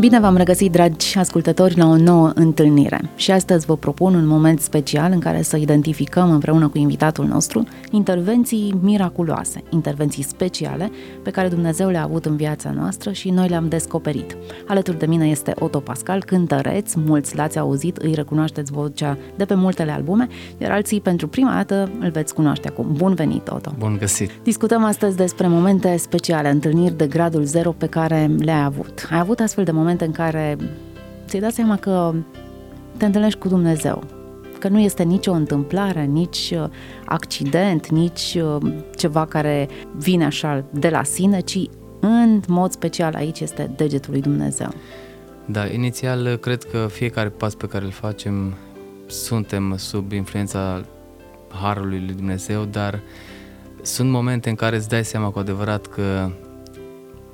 Bine v-am regăsit, dragi ascultători, la o nouă întâlnire. Și astăzi vă propun un moment special în care să identificăm împreună cu invitatul nostru intervenții miraculoase, intervenții speciale pe care Dumnezeu le-a avut în viața noastră și noi le-am descoperit. Alături de mine este Otto Pascal, cântăreț, mulți l-ați auzit, îi recunoașteți vocea de pe multele albume, iar alții pentru prima dată îl veți cunoaște acum. Bun venit, Otto! Bun găsit! Discutăm astăzi despre momente speciale, întâlniri de gradul zero pe care le-ai avut. Ai avut astfel de momente moment în care ți-ai dat seama că te întâlnești cu Dumnezeu, că nu este nicio întâmplare, nici uh, accident, nici uh, ceva care vine așa de la sine, ci în mod special aici este degetul lui Dumnezeu. Da, inițial cred că fiecare pas pe care îl facem suntem sub influența Harului lui Dumnezeu, dar sunt momente în care îți dai seama cu adevărat că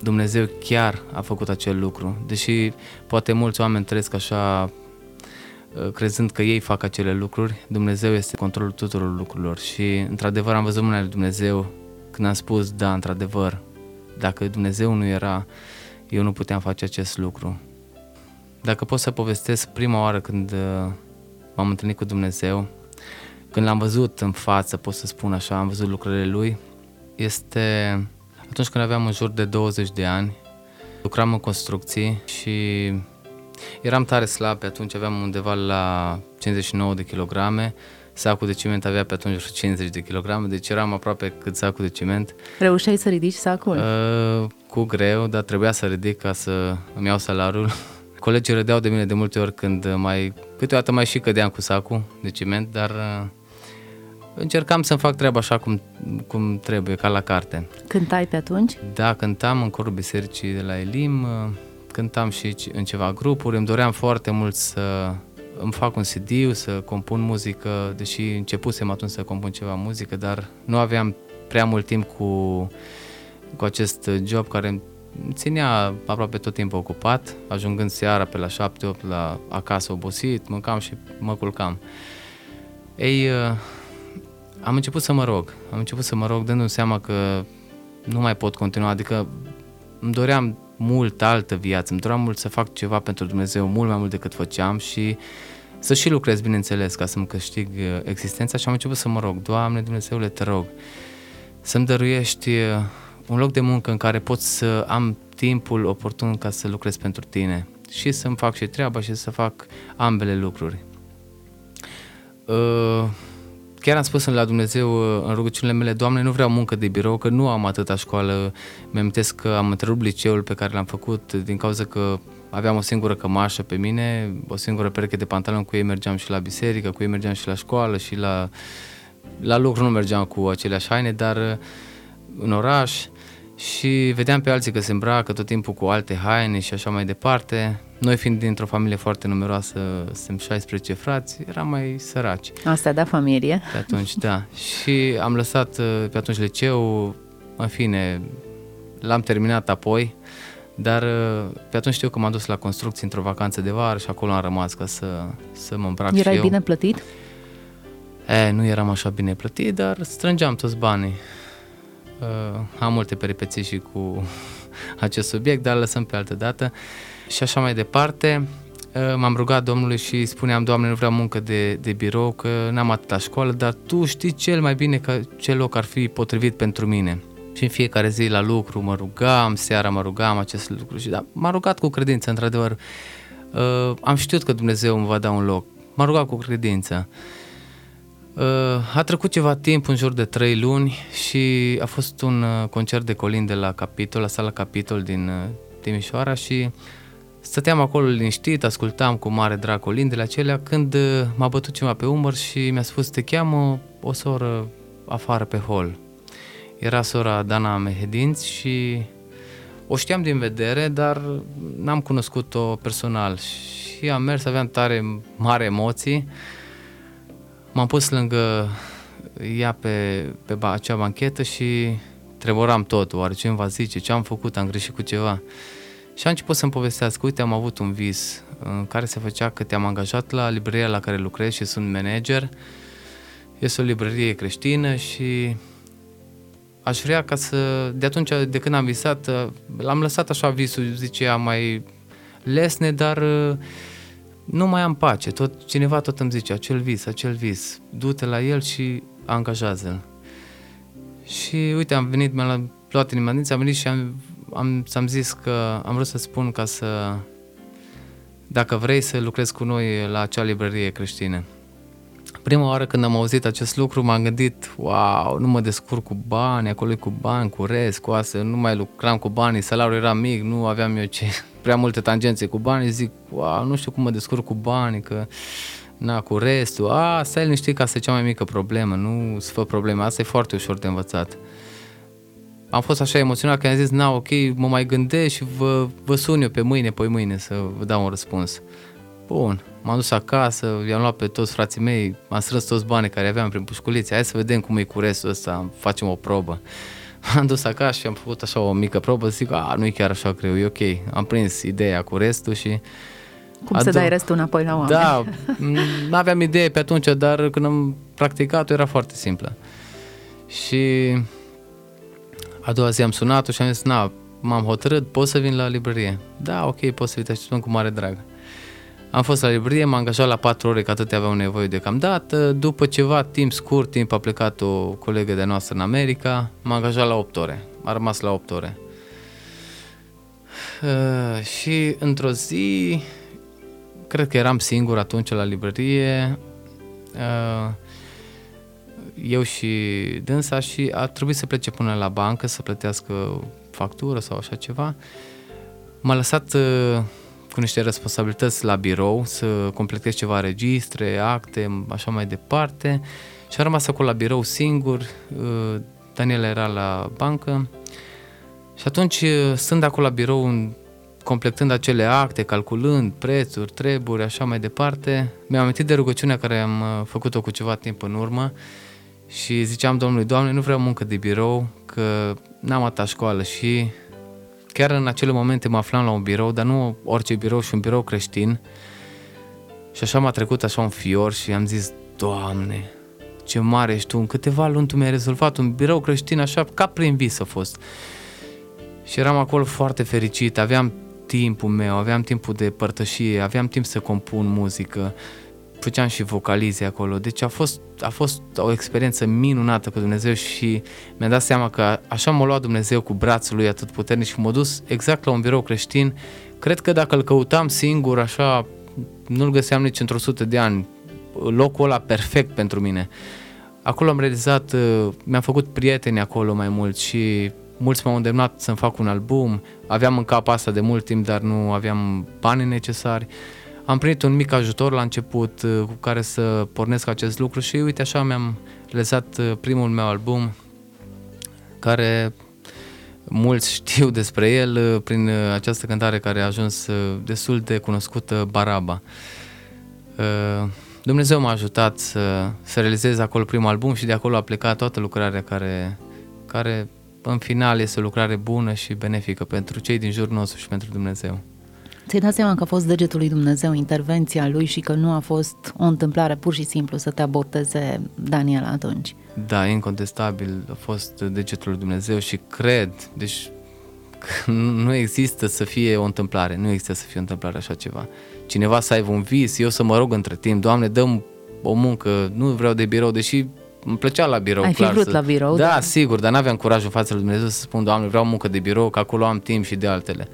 Dumnezeu chiar a făcut acel lucru. Deși poate mulți oameni trăiesc așa uh, crezând că ei fac acele lucruri, Dumnezeu este controlul tuturor lucrurilor și într-adevăr am văzut mâna lui Dumnezeu când am spus, da, într-adevăr, dacă Dumnezeu nu era, eu nu puteam face acest lucru. Dacă pot să povestesc prima oară când uh, m-am întâlnit cu Dumnezeu, când l-am văzut în față, pot să spun așa, am văzut lucrările Lui, este atunci când aveam în jur de 20 de ani, lucram în construcții și eram tare slab, pe atunci aveam undeva la 59 de kilograme, sacul de ciment avea pe atunci 50 de kilograme, deci eram aproape cât sacul de ciment. Reușeai să ridici sacul? Uh, cu greu, dar trebuia să ridic ca să îmi iau salariul. Colegii râdeau de mine de multe ori când mai, câteodată mai și cădeam cu sacul de ciment, dar uh, încercam să-mi fac treaba așa cum, cum trebuie, ca la carte. Cântai pe atunci? Da, cântam în corul bisericii de la Elim, cântam și în ceva grupuri, îmi doream foarte mult să îmi fac un CD, să compun muzică, deși începusem atunci să compun ceva muzică, dar nu aveam prea mult timp cu, cu acest job care îmi ținea aproape tot timpul ocupat, ajungând seara pe la 7-8 la acasă obosit, mâncam și mă culcam. Ei, am început să mă rog. Am început să mă rog dându-mi seama că nu mai pot continua, adică îmi doream mult altă viață, îmi doream mult să fac ceva pentru Dumnezeu, mult mai mult decât făceam și să și lucrez, bineînțeles, ca să-mi câștig uh, existența și am început să mă rog, Doamne Dumnezeule, te rog, să-mi dăruiești uh, un loc de muncă în care pot să am timpul oportun ca să lucrez pentru tine și să-mi fac și treaba și să fac ambele lucruri. Uh, chiar am spus la Dumnezeu în rugăciunile mele, Doamne, nu vreau muncă de birou, că nu am atâta școală. Mi-am că am întrerupt liceul pe care l-am făcut din cauza că aveam o singură cămașă pe mine, o singură pereche de pantaloni, cu ei mergeam și la biserică, cu ei mergeam și la școală și la, la lucru nu mergeam cu aceleași haine, dar în oraș și vedeam pe alții că se îmbracă tot timpul cu alte haine și așa mai departe. Noi fiind dintr-o familie foarte numeroasă, suntem 16 frați, eram mai săraci. Asta da familie. Pe atunci, da. Și am lăsat uh, pe atunci liceu, în fine, l-am terminat apoi, dar uh, pe atunci știu că m-am dus la construcții într-o vacanță de vară și acolo am rămas ca să, să mă îmbrac Erai și eu. bine plătit? E, nu eram așa bine plătit, dar strângeam toți banii. Uh, am multe peripeții și cu acest subiect, dar lăsăm pe altă dată. Și așa mai departe, uh, m-am rugat Domnului și spuneam, Doamne, nu vreau muncă de, de birou, că n-am atâta școală, dar Tu știi cel mai bine că ce loc ar fi potrivit pentru mine. Și în fiecare zi la lucru mă rugam, seara mă rugam acest lucru și da, m-am rugat cu credință, într-adevăr. Uh, am știut că Dumnezeu îmi va da un loc. M-am rugat cu credință. Uh, a trecut ceva timp, în jur de trei luni și a fost un uh, concert de colin de la Capitol, la sala Capitol din uh, Timișoara și stăteam acolo liniștit, ascultam cu mare drag colindele acelea când m-a bătut ceva pe umăr și mi-a spus te cheamă o soră afară pe hol. Era sora Dana Mehedinți și o știam din vedere, dar n-am cunoscut-o personal și am mers, aveam tare mare emoții m-am pus lângă ea pe, pe acea banchetă și tremuram tot, oare ce îmi va zice, ce am făcut, am greșit cu ceva. Și a început să-mi povestească, uite, am avut un vis în care se făcea că te-am angajat la librăria la care lucrez și sunt manager. Este o librărie creștină și aș vrea ca să, de atunci, de când am visat, l-am lăsat așa visul, zicea, mai lesne, dar nu mai am pace. Tot, cineva tot îmi zice, acel vis, acel vis, du-te la el și angajează-l. Și uite, am venit, mi-am luat inima am venit și am, am, am zis că am vrut să spun ca să, dacă vrei să lucrezi cu noi la acea librărie creștină. Prima oară când am auzit acest lucru m-am gândit, wow, nu mă descurc cu bani, acolo cu bani, cu rest, cu asta, nu mai lucram cu banii, salariul era mic, nu aveam eu ce, prea multe tangențe cu bani, zic, wow, nu știu cum mă descurc cu bani, că na, cu restul, a, stai liniștit că asta e cea mai mică problemă, nu să fă probleme, asta e foarte ușor de învățat. Am fost așa emoționat că am zis, na, ok, mă mai gândesc și vă, vă sun eu pe mâine, pe mâine să vă dau un răspuns. Bun, m-am dus acasă, i-am luat pe toți frații mei, am strâns toți banii care aveam prin pușculițe, hai să vedem cum e cu restul ăsta, facem o probă. M-am dus acasă și am făcut așa o mică probă, zic, a, nu e chiar așa greu, e ok. Am prins ideea cu restul și cum să dai restul înapoi la oameni. Da, nu aveam idee pe atunci, dar când am practicat era foarte simplă. Și a doua zi am sunat-o și am zis, na, m-am hotărât, pot să vin la librărie? Da, ok, pot să vii, te așteptăm cu mare drag. Am fost la librărie, m-am angajat la 4 ore, că atât aveau nevoie deocamdată. După ceva timp scurt, timp a plecat o colegă de noastră în America, m-am angajat la 8 ore. A rămas la 8 ore. Uh, și într-o zi cred că eram singur atunci la librărie, uh, eu și dânsa și a trebuit să plece până la bancă să plătească factură sau așa ceva. M-a lăsat uh, cu niște responsabilități la birou să completez ceva registre, acte, așa mai departe. Și am rămas acolo la birou singur, uh, Daniela era la bancă. Și atunci stând acolo la birou completând acele acte, calculând prețuri, treburi, așa mai departe, mi-am amintit de rugăciunea care am uh, făcut-o cu ceva timp în urmă și ziceam Domnului, Doamne, nu vreau muncă de birou, că n-am atât școală și chiar în acele momente mă aflam la un birou, dar nu orice birou și un birou creștin. Și așa m-a trecut așa un fior și am zis, Doamne, ce mare ești Tu, în câteva luni Tu mi-ai rezolvat un birou creștin așa ca prin vis a fost. Și eram acolo foarte fericit, aveam timpul meu, aveam timpul de părtășie, aveam timp să compun muzică, făceam și vocalize acolo. Deci a fost, a fost o experiență minunată cu Dumnezeu și mi-am dat seama că așa m-a luat Dumnezeu cu brațul lui atât puternic și m-a dus exact la un birou creștin. Cred că dacă îl căutam singur, așa, nu-l găseam nici într-o sută de ani. Locul ăla perfect pentru mine. Acolo am realizat, uh, mi-am făcut prieteni acolo mai mult și mulți m-au îndemnat să-mi fac un album, aveam în cap asta de mult timp, dar nu aveam banii necesari. Am primit un mic ajutor la început uh, cu care să pornesc acest lucru și uite așa mi-am realizat uh, primul meu album care mulți știu despre el uh, prin această cântare care a ajuns destul de cunoscută, Baraba. Dumnezeu m-a ajutat să, să realizez acolo primul album și de acolo a plecat toată lucrarea care, care în final este o lucrare bună și benefică pentru cei din jurul nostru și pentru Dumnezeu. Ți-ai dat seama că a fost degetul lui Dumnezeu, intervenția lui și că nu a fost o întâmplare pur și simplu să te aboteze Daniel atunci? Da, incontestabil a fost degetul lui Dumnezeu și cred, deci nu există să fie o întâmplare, nu există să fie o întâmplare așa ceva. Cineva să aibă un vis, eu să mă rog între timp, Doamne, dăm o muncă, nu vreau de birou, deși îmi plăcea la birou, Ai clar. fi vrut să... la birou, da, da. sigur, dar n-aveam curajul în fața lui Dumnezeu să spun, Doamne, vreau muncă de birou, că acolo am timp și de altele.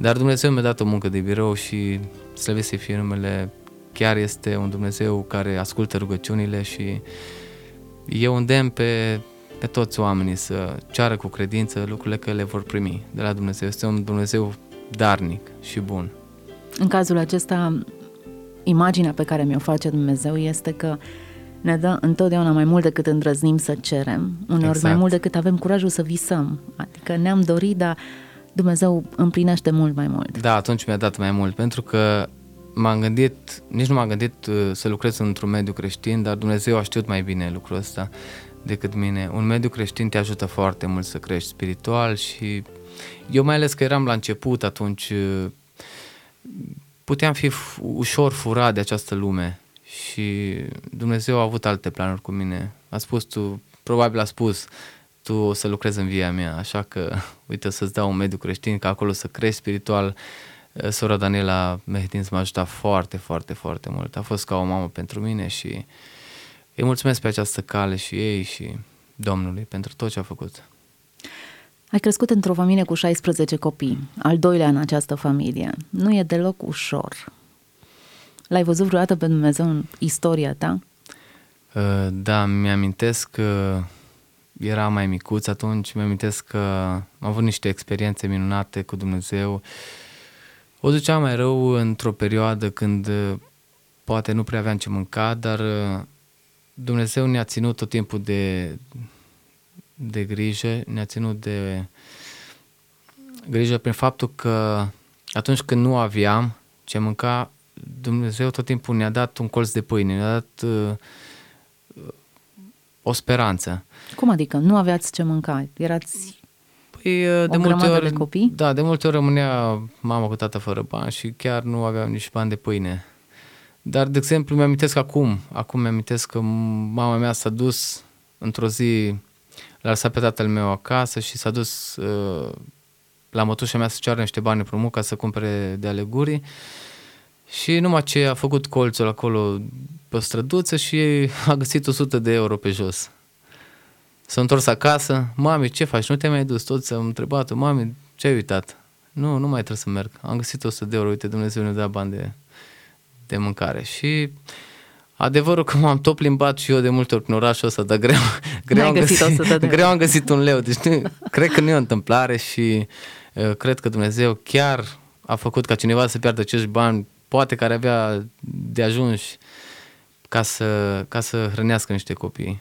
Dar Dumnezeu mi-a dat o muncă de birou și slăvesc să fie numele, chiar este un Dumnezeu care ascultă rugăciunile și eu îndemn pe, pe toți oamenii să ceară cu credință lucrurile că le vor primi de la Dumnezeu. Este un Dumnezeu darnic și bun. În cazul acesta, imaginea pe care mi-o face Dumnezeu este că ne dă întotdeauna mai mult decât îndrăznim să cerem, uneori exact. mai mult decât avem curajul să visăm. Adică ne-am dorit, dar Dumnezeu împlinește mult mai mult. Da, atunci mi-a dat mai mult, pentru că m-am gândit, nici nu m-am gândit uh, să lucrez într-un mediu creștin, dar Dumnezeu a știut mai bine lucrul ăsta decât mine. Un mediu creștin te ajută foarte mult să crești spiritual și eu mai ales că eram la început atunci, uh, puteam fi ușor furat de această lume și Dumnezeu a avut alte planuri cu mine. A spus tu, probabil a spus, tu o să lucrezi în via mea, așa că uite să-ți dau un mediu creștin, ca acolo să crești spiritual. Uh, sora Daniela Mehdin m-a ajutat foarte, foarte, foarte mult. A fost ca o mamă pentru mine și îi mulțumesc pe această cale și ei și Domnului pentru tot ce a făcut. Ai crescut într-o familie cu 16 copii, al doilea în această familie. Nu e deloc ușor. L-ai văzut vreodată pe Dumnezeu în istoria ta? Uh, da, mi-amintesc că era mai micuț atunci, mi-amintesc că am avut niște experiențe minunate cu Dumnezeu. O duceam mai rău într-o perioadă când uh, poate nu prea aveam ce mânca, dar uh, Dumnezeu ne-a ținut tot timpul de, de grijă, ne-a ținut de grijă prin faptul că atunci când nu aveam ce mânca, Dumnezeu tot timpul ne-a dat un colț de pâine, ne-a dat uh, o speranță. Cum adică? Nu aveați ce mânca? Erați Păi, uh, de multe ori, de copii? Da, de multe ori rămânea mama cu tata fără bani și chiar nu aveau nici bani de pâine. Dar, de exemplu, mi-amintesc acum, acum mi-amintesc că mama mea s-a dus într-o zi, l-a lăsat pe tatăl meu acasă și s-a dus uh, la mătușa mea să ceară niște bani împrumut ca să cumpere de alegurii și numai ce a făcut colțul acolo pe o străduță și a găsit 100 de euro pe jos. S-a întors acasă, mami, ce faci, nu te-ai mai dus? Toți am întrebat mami, ce ai uitat? Nu, nu mai trebuie să merg. Am găsit 100 de euro, uite, Dumnezeu ne-a dat bani de, de mâncare. Și adevărul că m-am tot plimbat și eu de multe ori prin orașul ăsta, dar greu, greu, am, găsit, găsit, greu am găsit un leu. Deci nu, cred că nu e o întâmplare și uh, cred că Dumnezeu chiar a făcut ca cineva să piardă acești bani, poate care avea de ajuns ca să, ca să hrănească niște copii.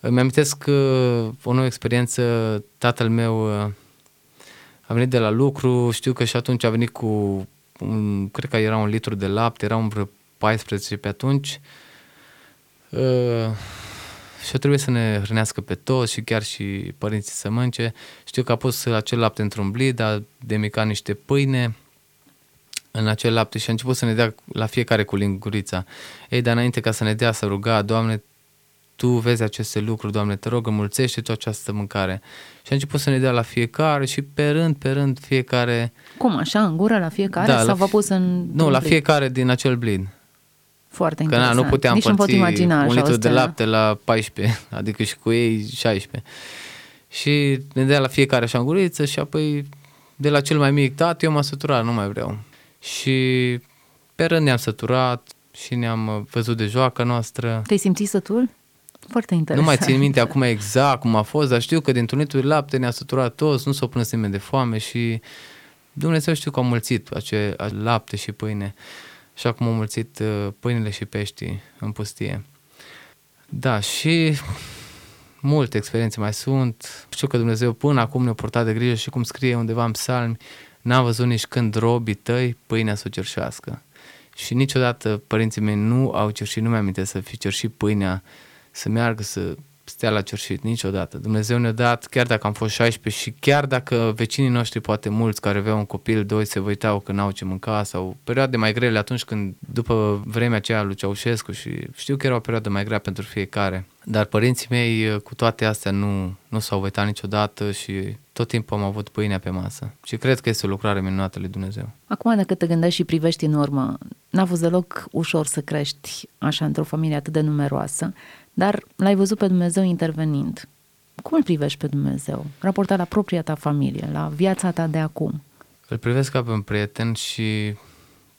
Îmi amintesc uh, o nouă experiență, tatăl meu uh, a venit de la lucru, știu că și atunci a venit cu, un, cred că era un litru de lapte, era un vreo 14 pe atunci uh, și trebuie să ne hrănească pe toți și chiar și părinții să mănânce. Știu că a pus acel lapte într-un blid, a de mica niște pâine în acel lapte și a început să ne dea la fiecare cu lingurița. Ei, dar înainte ca să ne dea să ruga, Doamne, Tu vezi aceste lucruri, Doamne, te rog, înmulțește Tu această mâncare. Și a început să ne dea la fiecare și pe rând, pe rând, fiecare... Cum, așa, în gură la fiecare? Da, sau v-a pus în... Nu, la fiecare din acel blid. Foarte interesant. Că na, nu puteam Nici împărți imagina un litru de da? lapte la 14, adică și cu ei 16. Și ne dea la fiecare așa în guriță și apoi de la cel mai mic, tată, eu m-am săturat, nu mai vreau. Și pe rând ne-am săturat și ne-am văzut de joaca noastră. Te-ai simțit sătul? Foarte interesant. Nu mai țin minte acum exact cum a fost, dar știu că dintr-un litru de lapte ne-a săturat toți, nu s-o plâns nimeni de foame și Dumnezeu știu că a mulțit acel lapte și pâine, așa cum a mulțit uh, pâinile și peștii în pustie. Da, și multe experiențe mai sunt. Știu că Dumnezeu până acum ne-a purtat de grijă și cum scrie undeva în psalmi, n-am văzut nici când robii tăi pâinea să o cerșească. Și niciodată părinții mei nu au cerșit, nu mi-am să fi cerșit pâinea, să meargă să stea la cerșit, niciodată. Dumnezeu ne-a dat, chiar dacă am fost 16 și chiar dacă vecinii noștri, poate mulți care aveau un copil, doi, se uitau că n-au ce mânca sau perioade mai grele atunci când, după vremea aceea lui Ceaușescu și știu că era o perioadă mai grea pentru fiecare. Dar părinții mei, cu toate astea, nu, nu s-au uitat niciodată și tot timpul am avut pâinea pe masă. Și cred că este o lucrare minunată lui Dumnezeu. Acum, dacă te gândești și privești în urmă, n-a fost deloc ușor să crești așa într-o familie atât de numeroasă. Dar l-ai văzut pe Dumnezeu intervenind. Cum îl privești pe Dumnezeu? Raportat la propria ta familie, la viața ta de acum. Îl privesc ca pe un prieten și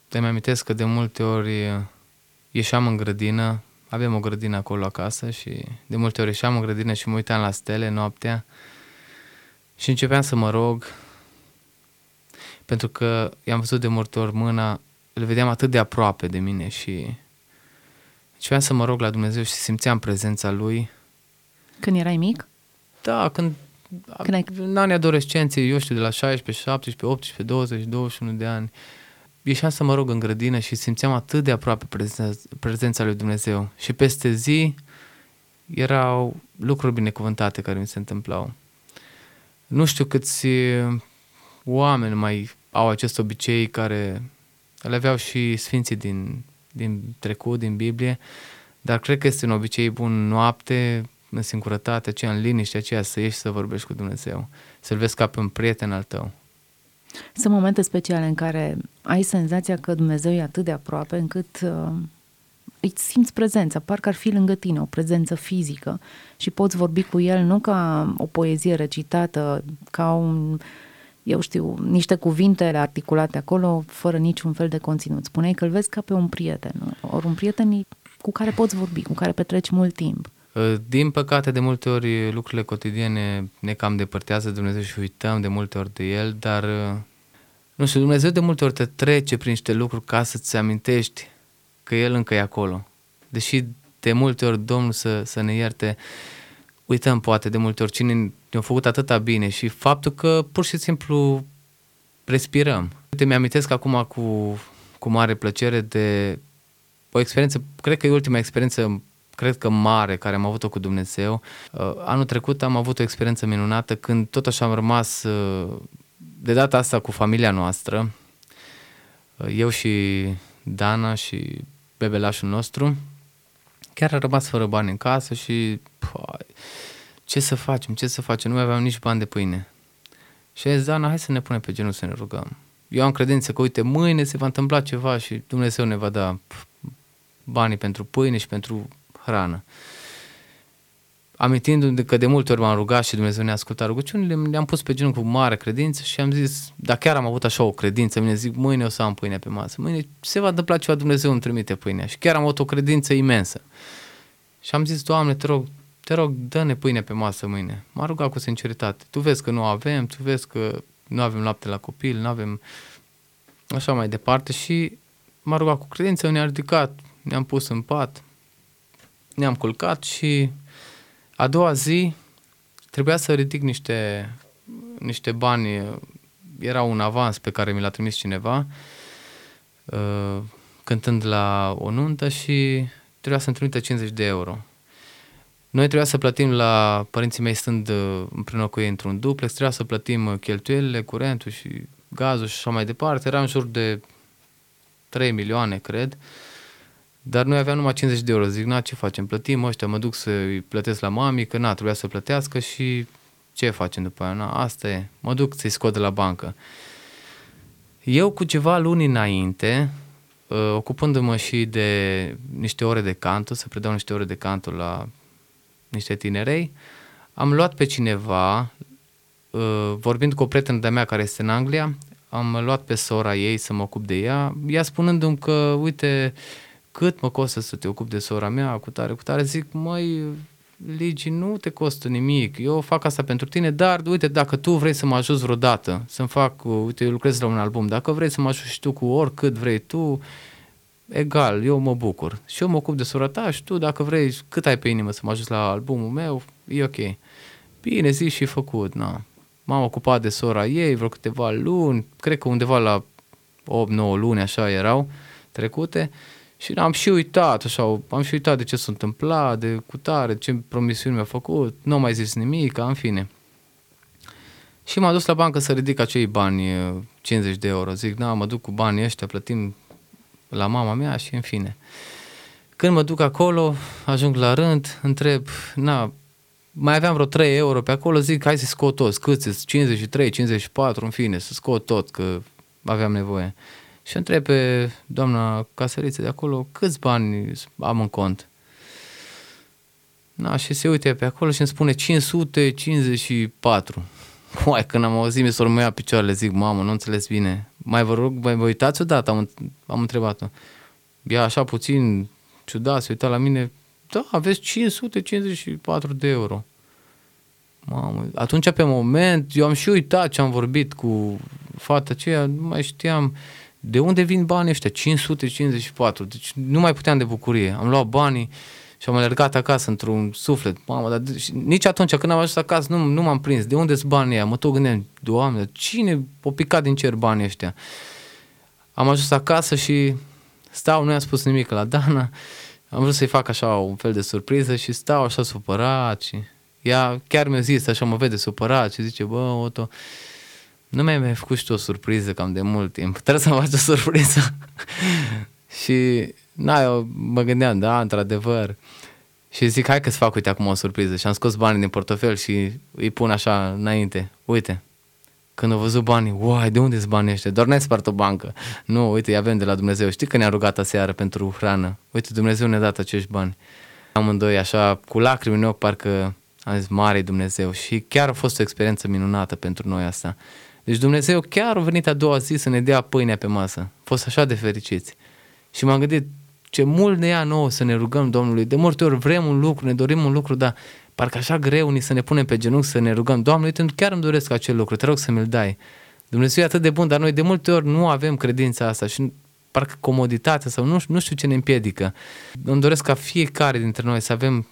te-mi amintesc că de multe ori ieșeam în grădină, avem o grădină acolo acasă și de multe ori ieșeam în grădină și mă uitam la stele noaptea și începeam să mă rog pentru că i-am văzut de multe ori mâna, îl vedeam atât de aproape de mine și și vreau să mă rog la Dumnezeu și simțeam prezența Lui. Când erai mic? Da, când, când ai... în anii adolescenței, eu știu, de la 16, 17, 18, 20, 21 de ani, ieșeam să mă rog în grădină și simțeam atât de aproape prezența, prezența lui Dumnezeu. Și peste zi erau lucruri binecuvântate care mi se întâmplau. Nu știu câți oameni mai au acest obicei care le aveau și sfinții din, din trecut, din Biblie, dar cred că este un obicei bun noapte, în singurătate, aceea în liniște, aceea să ieși să vorbești cu Dumnezeu, să-L vezi ca pe un prieten al tău. Sunt momente speciale în care ai senzația că Dumnezeu e atât de aproape încât uh, îți simți prezența, parcă ar fi lângă tine, o prezență fizică și poți vorbi cu El nu ca o poezie recitată, ca un, eu știu, niște cuvinte articulate acolo, fără niciun fel de conținut. Spuneai că îl vezi ca pe un prieten, ori un prieten cu care poți vorbi, cu care petreci mult timp. Uh, din păcate, de multe ori lucrurile cotidiene ne cam depărtează de Dumnezeu și uităm de multe ori de El, dar uh, nu știu, Dumnezeu de multe ori te trece prin niște lucruri ca să-ți amintești că El încă e acolo. Deși de multe ori Domnul să, să ne ierte, uităm poate de multe ori cine ne-a făcut atâta bine și faptul că pur și simplu respirăm. Uite, mi-amintesc acum cu, cu mare plăcere de o experiență, cred că e ultima experiență cred că mare care am avut-o cu Dumnezeu. Uh, anul trecut am avut o experiență minunată când tot așa am rămas uh, de data asta cu familia noastră, uh, eu și Dana și bebelașul nostru, chiar a rămas fără bani în casă și păi, ce să facem, ce să facem, nu mai aveam nici bani de pâine. Și a zis, Dana, hai să ne punem pe genul să ne rugăm. Eu am credință că, uite, mâine se va întâmpla ceva și Dumnezeu ne va da banii pentru pâine și pentru hrană. Amintindu-mi că de multe ori m-am rugat și Dumnezeu ne-a ascultat rugăciunile, ne-am pus pe genul cu mare credință și am zis, dacă chiar am avut așa o credință, mine zic, mâine o să am pâine pe masă, mâine se va întâmpla ceva, Dumnezeu îmi trimite pâinea. Și chiar am avut o credință imensă. Și am zis, Doamne, te rog, te rog, dă-ne pâine pe masă mâine. M-a rugat cu sinceritate. Tu vezi că nu avem, tu vezi că nu avem lapte la copil, nu avem așa mai departe și m-a rugat cu credință, ne-a ridicat, ne-am pus în pat, ne-am culcat și a doua zi trebuia să ridic niște, niște bani, era un avans pe care mi l-a trimis cineva, uh, cântând la o nuntă și trebuia să-mi trimită 50 de euro. Noi trebuia să plătim la părinții mei stând uh, împreună cu ei într-un duplex, trebuia să plătim cheltuielile, curentul și gazul și așa mai departe. Era în jur de 3 milioane, cred. Uh, dar noi aveam numai 50 de euro. Zic, na, ce facem? Plătim ăștia, mă duc să-i plătesc la mami, că na, trebuia să plătească și ce facem după aia? Na, asta e. Mă duc să-i scot de la bancă. Eu cu ceva luni înainte, uh, ocupându-mă și de niște ore de canto, să predau niște ore de canto la niște tinerei, am luat pe cineva, uh, vorbind cu o prietenă de-a mea care este în Anglia, am luat pe sora ei să mă ocup de ea, ea spunându-mi că, uite, cât mă costă să te ocupi de sora mea, cu tare, cu tare, zic, măi, Ligi, nu te costă nimic, eu fac asta pentru tine, dar uite, dacă tu vrei să mă ajuți vreodată, să-mi fac, uite, eu lucrez la un album, dacă vrei să mă ajuți și tu cu oricât vrei tu, egal, eu mă bucur. Și eu mă ocup de sora ta și tu, dacă vrei, cât ai pe inimă să mă ajuți la albumul meu, e ok. Bine, zi și făcut, na. M-am ocupat de sora ei vreo câteva luni, cred că undeva la 8-9 luni așa erau trecute și am și uitat, așa, am și uitat de ce s-a întâmplat, de cutare, ce promisiuni mi-a făcut, nu am mai zis nimic, în fine. Și m-a dus la bancă să ridic acei bani, 50 de euro. Zic, da, mă duc cu banii ăștia, plătim la mama mea și în fine. Când mă duc acolo, ajung la rând, întreb, na, mai aveam vreo 3 euro pe acolo, zic, hai să scot toți, câți 53, 54, în fine, să scot tot, că aveam nevoie. Și întreb pe doamna casăriță de acolo câți bani am în cont. Na, și se uite pe acolo și îmi spune 554. Uai, când am auzit, mi s-au ia picioarele, zic, mamă, nu înțeles bine. Mai vă rog, mai vă uitați odată, am, am întrebat-o. Ea așa puțin ciudat, se uita la mine, da, aveți 554 de euro. Mamă, atunci pe moment, eu am și uitat ce am vorbit cu fata aceea, nu mai știam de unde vin banii ăștia? 554. Deci nu mai puteam de bucurie. Am luat banii și am alergat acasă într-un suflet. Mamă, dar nici atunci când am ajuns acasă nu, nu m-am prins. De unde sunt banii ăia? Mă tot gândeam, Doamne, cine o picat din cer banii ăștia? am ajuns acasă și stau, nu i-am spus nimic la Dana, am vrut să-i fac așa un fel de surpriză și stau așa supărat și ea chiar mi-a zis, așa mă vede supărat și zice, bă, Otto, nu mi-ai mai făcut și tu o surpriză cam de mult timp, trebuie să-mi faci o surpriză. și, na, eu mă gândeam, da, într-adevăr. Și zic, hai că-ți fac, uite, acum o surpriză. Și am scos banii din portofel și îi pun așa înainte. Uite, când au văzut banii, uai, de unde sunt banii ăștia? Doar n-ai spart o bancă. Nu, uite, îi avem de la Dumnezeu. Știi că ne-a rugat aseară pentru hrană? Uite, Dumnezeu ne-a dat acești bani. Amândoi așa, cu lacrimi în ochi, parcă am zis, mare Dumnezeu. Și chiar a fost o experiență minunată pentru noi asta. Deci Dumnezeu chiar a venit a doua zi să ne dea pâinea pe masă. A fost așa de fericiți. Și m-am gândit, ce mult ne ia nouă să ne rugăm Domnului. De multe ori vrem un lucru, ne dorim un lucru, dar parcă așa greu ni să ne punem pe genunchi să ne rugăm. Doamne, uite, chiar îmi doresc acel lucru, te rog să mi-l dai. Dumnezeu e atât de bun, dar noi de multe ori nu avem credința asta și parcă comoditatea sau nu, nu știu ce ne împiedică. Îmi doresc ca fiecare dintre noi să avem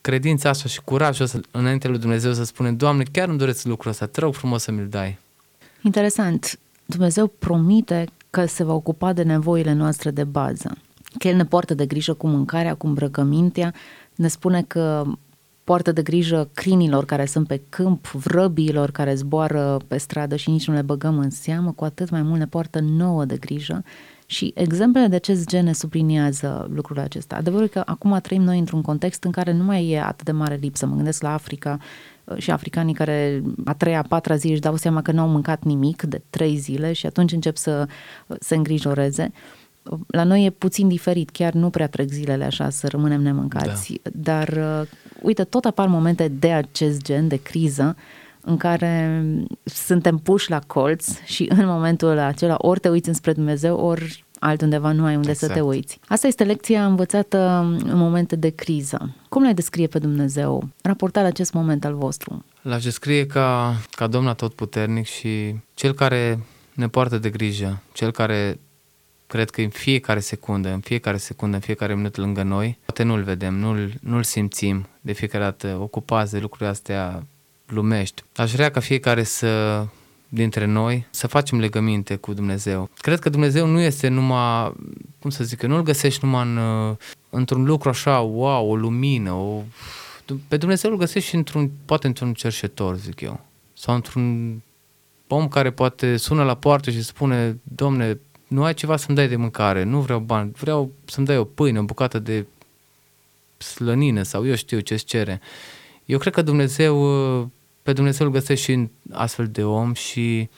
credința asta și curajul să, înainte lui Dumnezeu să spunem, Doamne, chiar îmi doresc lucrul ăsta, te rog frumos să mi-l dai. Interesant. Dumnezeu promite că se va ocupa de nevoile noastre de bază. Că El ne poartă de grijă cu mâncarea, cu îmbrăcămintea, ne spune că poartă de grijă crinilor care sunt pe câmp, vrăbiilor care zboară pe stradă și nici nu le băgăm în seamă, cu atât mai mult ne poartă nouă de grijă și exemplele de acest gen ne subliniază lucrul acesta. Adevărul că acum trăim noi într-un context în care nu mai e atât de mare lipsă. Mă gândesc la Africa uh, și africanii care a treia, a patra zi își dau seama că nu au mâncat nimic de trei zile și atunci încep să se îngrijoreze. La noi e puțin diferit, chiar nu prea trec zilele așa să rămânem nemâncați, da. dar uh, uite, tot apar momente de acest gen, de criză, în care suntem puși la colț și în momentul acela ori te uiți înspre Dumnezeu, ori altundeva nu ai unde exact. să te exact. uiți. Asta este lecția învățată în momente de criză. Cum le descrie pe Dumnezeu raportat la acest moment al vostru? L-aș descrie ca, ca Domn atotputernic și cel care ne poartă de grijă, cel care cred că în fiecare secundă, în fiecare secundă, în fiecare minut lângă noi, poate nu-l vedem, nu-l, nu-l simțim de fiecare dată, ocupați de lucrurile astea lumești. Aș vrea ca fiecare să dintre noi să facem legăminte cu Dumnezeu. Cred că Dumnezeu nu este numai, cum să zic, nu-L găsești numai în, într-un lucru așa, wow, o lumină, o... pe Dumnezeu îl găsești și într-un, poate într-un cerșetor, zic eu, sau într-un om care poate sună la poartă și spune, domne, nu ai ceva să-mi dai de mâncare, nu vreau bani, vreau să-mi dai o pâine, o bucată de slănină sau eu știu ce-ți cere. Eu cred că Dumnezeu, pe Dumnezeu îl găsești și în astfel de om și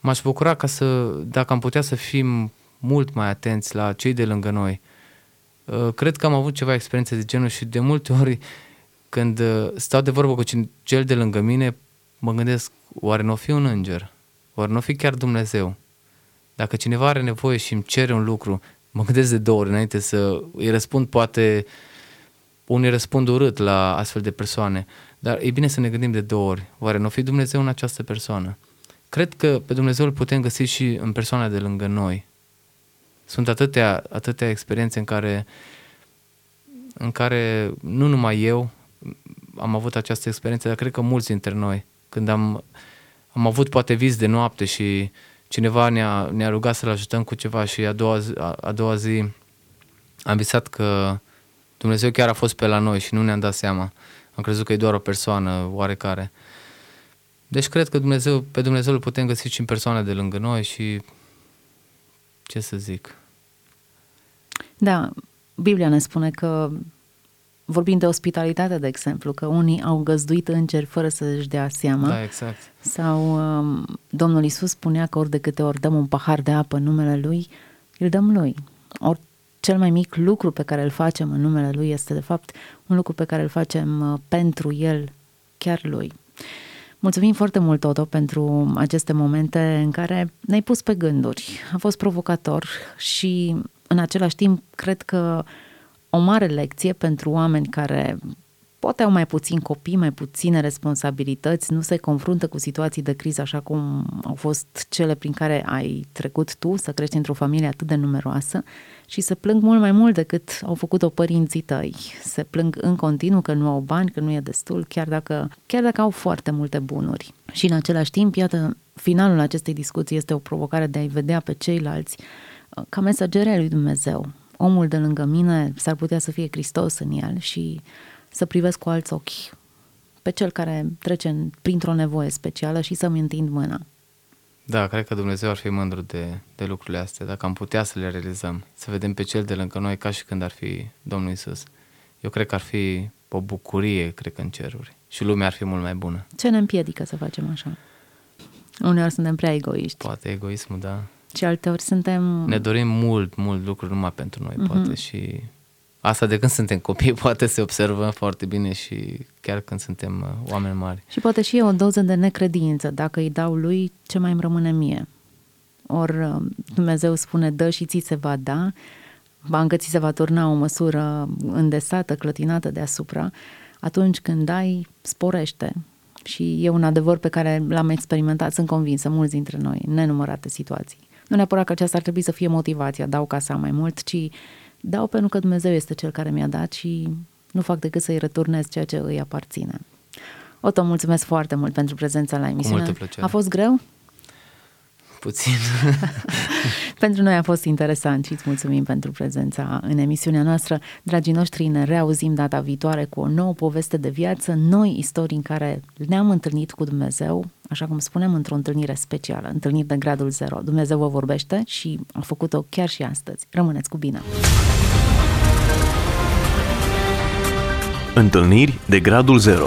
m-aș bucura ca să, dacă am putea să fim mult mai atenți la cei de lângă noi. Cred că am avut ceva experiențe de genul și de multe ori când stau de vorbă cu cel de lângă mine, mă gândesc, oare nu o fi un înger? Oare nu o fi chiar Dumnezeu? Dacă cineva are nevoie și îmi cere un lucru, mă gândesc de două ori înainte să îi răspund, poate unii răspund urât la astfel de persoane, dar e bine să ne gândim de două ori. Oare nu fi Dumnezeu în această persoană? Cred că pe Dumnezeu îl putem găsi și în persoana de lângă noi. Sunt atâtea, atâtea experiențe în care, în care nu numai eu am avut această experiență, dar cred că mulți dintre noi, când am, am avut poate vis de noapte și cineva ne-a, ne-a rugat să-l ajutăm cu ceva și a doua, zi, a, a doua zi am visat că Dumnezeu chiar a fost pe la noi și nu ne-am dat seama. Am crezut că e doar o persoană oarecare. Deci cred că Dumnezeu, pe Dumnezeu îl putem găsi și în persoane de lângă noi și ce să zic. Da, Biblia ne spune că vorbim de ospitalitate, de exemplu, că unii au găzduit îngeri fără să-și dea seama. Da, exact. Sau um, Domnul Isus spunea că ori de câte ori dăm un pahar de apă în numele Lui, îl dăm Lui. Ori cel mai mic lucru pe care îl facem în numele Lui este, de fapt, un lucru pe care îl facem uh, pentru El, chiar Lui. Mulțumim foarte mult, Toto, pentru aceste momente în care ne-ai pus pe gânduri. A fost provocator și, în același timp, cred că o mare lecție pentru oameni care poate au mai puțin copii, mai puține responsabilități, nu se confruntă cu situații de criză așa cum au fost cele prin care ai trecut tu, să crești într-o familie atât de numeroasă și se plâng mult mai mult decât au făcut-o părinții tăi. Se plâng în continuu că nu au bani, că nu e destul, chiar dacă, chiar dacă au foarte multe bunuri. Și în același timp, iată, finalul acestei discuții este o provocare de a-i vedea pe ceilalți uh, ca mesageri ai lui Dumnezeu. Omul de lângă mine s-ar putea să fie Hristos în el și să privesc cu alți ochi pe cel care trece printr-o nevoie specială și să-mi întind mâna. Da, cred că Dumnezeu ar fi mândru de, de lucrurile astea, dacă am putea să le realizăm, să vedem pe cel de lângă noi ca și când ar fi Domnul Isus. Eu cred că ar fi o bucurie, cred că în ceruri. Și lumea ar fi mult mai bună. Ce ne împiedică să facem așa? Uneori suntem prea egoiști. Poate egoismul, da. Și alteori suntem... Ne dorim mult, mult lucruri numai pentru noi, mm-hmm. poate, și Asta de când suntem copii poate se observă foarte bine și chiar când suntem uh, oameni mari. Și poate și e o doză de necredință. Dacă îi dau lui, ce mai îmi rămâne mie? Ori uh, Dumnezeu spune, dă și ți se va da, bancă ți se va turna o măsură îndesată, clătinată deasupra, atunci când dai, sporește. Și e un adevăr pe care l-am experimentat, sunt convinsă, mulți dintre noi, în nenumărate situații. Nu neapărat că aceasta ar trebui să fie motivația, dau ca să am mai mult, ci Dau pentru că Dumnezeu este Cel care mi-a dat și nu fac decât să-i returnez ceea ce îi aparține. Oto, mulțumesc foarte mult pentru prezența la emisiune. Cu multă plăcere. A fost greu? Puțin. pentru noi a fost interesant și îți mulțumim pentru prezența în emisiunea noastră. Dragii noștri, ne reauzim data viitoare cu o nouă poveste de viață, noi istorii în care ne-am întâlnit cu Dumnezeu, așa cum spunem, într-o întâlnire specială, întâlniri de gradul zero. Dumnezeu vă vorbește și a făcut-o chiar și astăzi. Rămâneți cu bine! Întâlniri de gradul 0